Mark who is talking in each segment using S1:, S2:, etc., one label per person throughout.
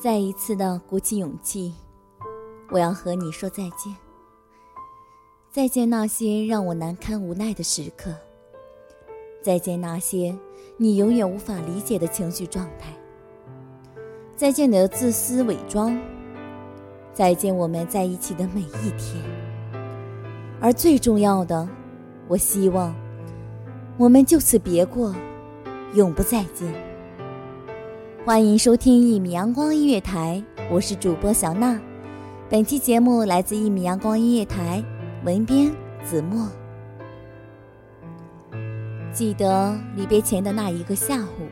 S1: 再一次的鼓起勇气，我要和你说再见。再见那些让我难堪无奈的时刻，再见那些你永远无法理解的情绪状态，再见你的自私伪装，再见我们在一起的每一天。而最重要的，我希望我们就此别过，永不再见。欢迎收听一米阳光音乐台，我是主播小娜。本期节目来自一米阳光音乐台，文编子墨。记得离别前的那一个下午，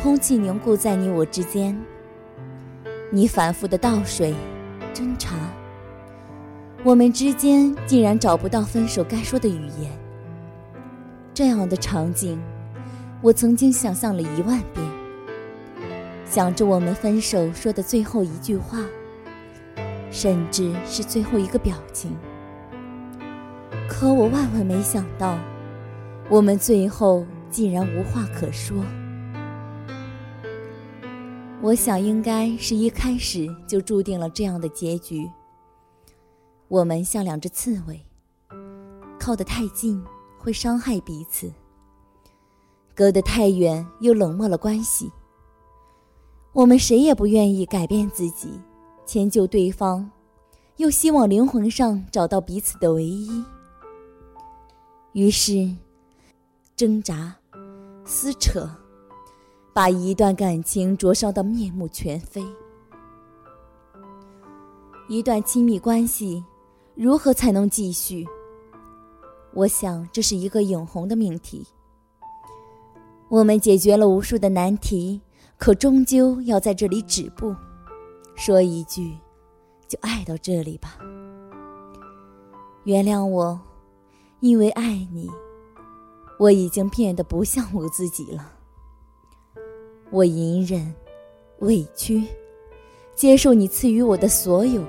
S1: 空气凝固在你我之间，你反复的倒水、斟茶，我们之间竟然找不到分手该说的语言。这样的场景，我曾经想象了一万遍。想着我们分手说的最后一句话，甚至是最后一个表情。可我万万没想到，我们最后竟然无话可说。我想应该是一开始就注定了这样的结局。我们像两只刺猬，靠得太近会伤害彼此，隔得太远又冷漠了关系。我们谁也不愿意改变自己，迁就对方，又希望灵魂上找到彼此的唯一。于是，挣扎、撕扯，把一段感情灼烧的面目全非。一段亲密关系，如何才能继续？我想，这是一个永恒的命题。我们解决了无数的难题。可终究要在这里止步，说一句，就爱到这里吧。原谅我，因为爱你，我已经变得不像我自己了。我隐忍、委屈，接受你赐予我的所有。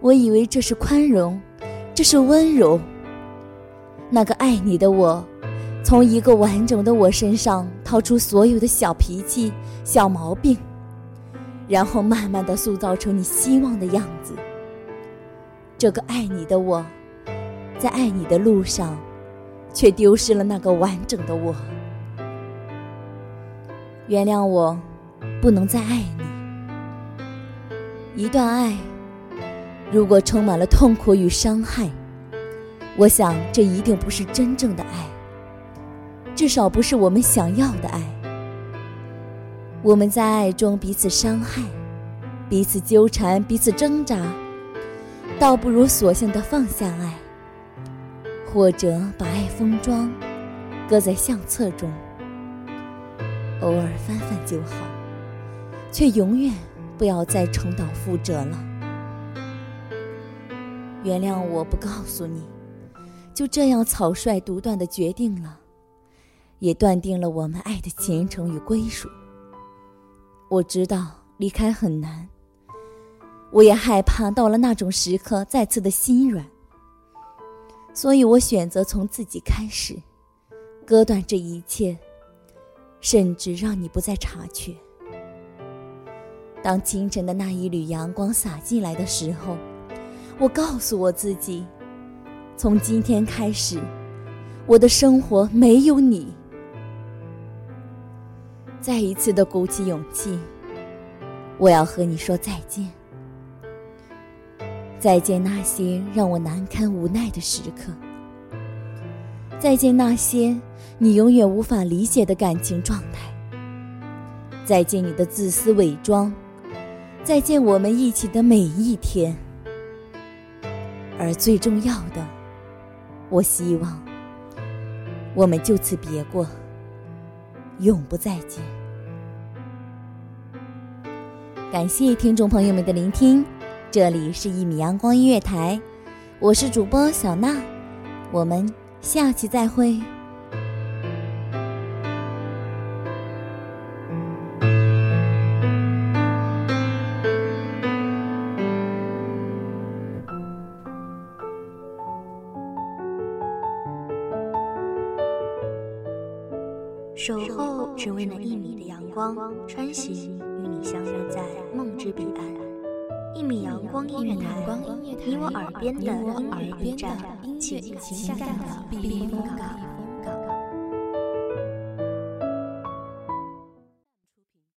S1: 我以为这是宽容，这是温柔。那个爱你的我。从一个完整的我身上掏出所有的小脾气、小毛病，然后慢慢的塑造成你希望的样子。这个爱你的我，在爱你的路上，却丢失了那个完整的我。原谅我，不能再爱你。一段爱，如果充满了痛苦与伤害，我想这一定不是真正的爱。至少不是我们想要的爱。我们在爱中彼此伤害，彼此纠缠，彼此挣扎，倒不如索性的放下爱，或者把爱封装，搁在相册中，偶尔翻翻就好，却永远不要再重蹈覆辙了。原谅我不告诉你，就这样草率独断的决定了。也断定了我们爱的前程与归属。我知道离开很难，我也害怕到了那种时刻再次的心软，所以我选择从自己开始，割断这一切，甚至让你不再察觉。当清晨的那一缕阳光洒进来的时候，我告诉我自己，从今天开始，我的生活没有你。再一次的鼓起勇气，我要和你说再见。再见那些让我难堪无奈的时刻。再见那些你永远无法理解的感情状态。再见你的自私伪装，再见我们一起的每一天。而最重要的，我希望我们就此别过，永不再见。感谢听众朋友们的聆听，这里是一米阳光音乐台，我是主播小娜，我们下期再会。
S2: 守候只为那一米的阳光，穿行与你相约在梦之彼岸。一米阳光音乐台，你我耳边的音乐驿站，情感的避风港。